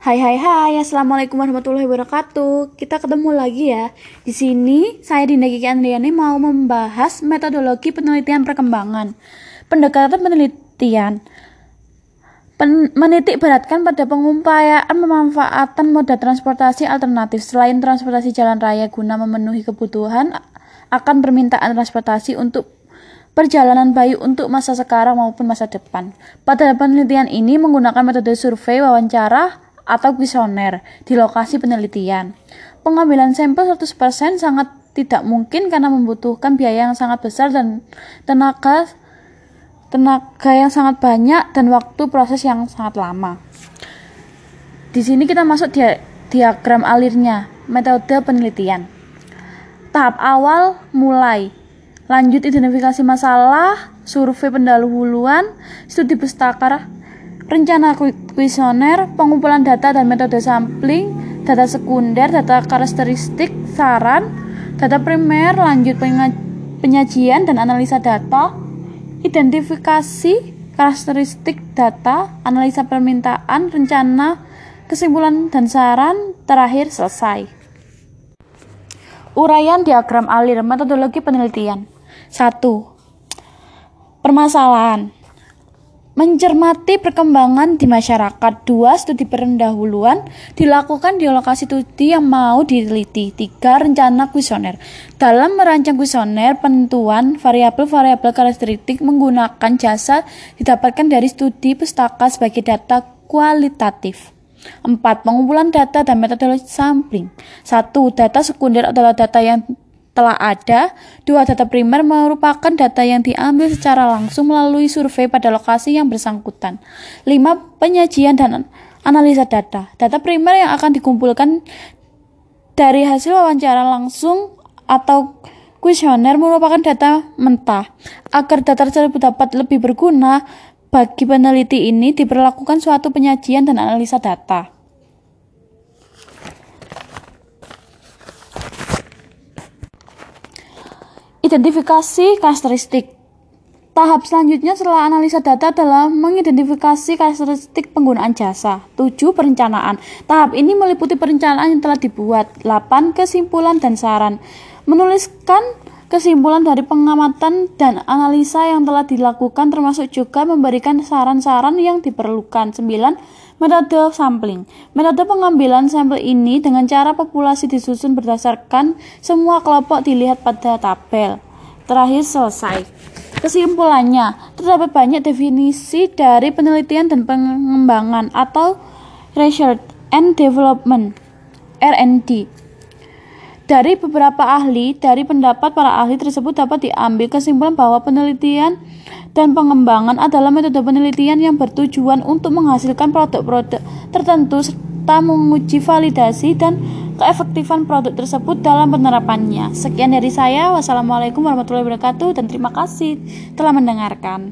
Hai hai hai, Assalamualaikum warahmatullahi wabarakatuh. Kita ketemu lagi ya. Di sini saya Dinda Kiki Andriani mau membahas metodologi penelitian perkembangan. Pendekatan penelitian pen menitik beratkan pada pengumpayaan pemanfaatan moda transportasi alternatif selain transportasi jalan raya guna memenuhi kebutuhan akan permintaan transportasi untuk perjalanan bayi untuk masa sekarang maupun masa depan. Pada penelitian ini menggunakan metode survei wawancara atau kuesioner di lokasi penelitian. Pengambilan sampel 100% sangat tidak mungkin karena membutuhkan biaya yang sangat besar dan tenaga tenaga yang sangat banyak dan waktu proses yang sangat lama. Di sini kita masuk dia, diagram alirnya, metode penelitian. Tahap awal mulai, lanjut identifikasi masalah, survei pendahuluan, studi pustaka, rencana kuesioner, pengumpulan data dan metode sampling, data sekunder, data karakteristik, saran, data primer, lanjut penyajian dan analisa data, identifikasi karakteristik data, analisa permintaan, rencana, kesimpulan dan saran, terakhir selesai. Uraian diagram alir metodologi penelitian. 1. Permasalahan mencermati perkembangan di masyarakat. Dua, studi pendahuluan dilakukan di lokasi studi yang mau diteliti. Tiga, rencana kuesioner. Dalam merancang kuesioner, penentuan variabel-variabel karakteristik menggunakan jasa didapatkan dari studi pustaka sebagai data kualitatif. 4. Pengumpulan data dan metode sampling. 1. Data sekunder adalah data yang telah ada, dua data primer merupakan data yang diambil secara langsung melalui survei pada lokasi yang bersangkutan. Lima Penyajian dan analisa data. Data primer yang akan dikumpulkan dari hasil wawancara langsung atau kuesioner merupakan data mentah. Agar data tersebut dapat lebih berguna bagi peneliti ini diperlakukan suatu penyajian dan analisa data. Identifikasi karakteristik. Tahap selanjutnya setelah analisa data adalah mengidentifikasi karakteristik penggunaan jasa. 7. Perencanaan. Tahap ini meliputi perencanaan yang telah dibuat. 8. Kesimpulan dan saran. Menuliskan kesimpulan dari pengamatan dan analisa yang telah dilakukan termasuk juga memberikan saran-saran yang diperlukan. 9 Metode sampling. Metode pengambilan sampel ini dengan cara populasi disusun berdasarkan semua kelompok dilihat pada tabel. Terakhir selesai. Kesimpulannya, terdapat banyak definisi dari penelitian dan pengembangan atau research and development R&D. Dari beberapa ahli, dari pendapat para ahli tersebut dapat diambil kesimpulan bahwa penelitian dan pengembangan adalah metode penelitian yang bertujuan untuk menghasilkan produk-produk tertentu serta menguji validasi dan keefektifan produk tersebut dalam penerapannya. Sekian dari saya. Wassalamualaikum warahmatullahi wabarakatuh dan terima kasih telah mendengarkan.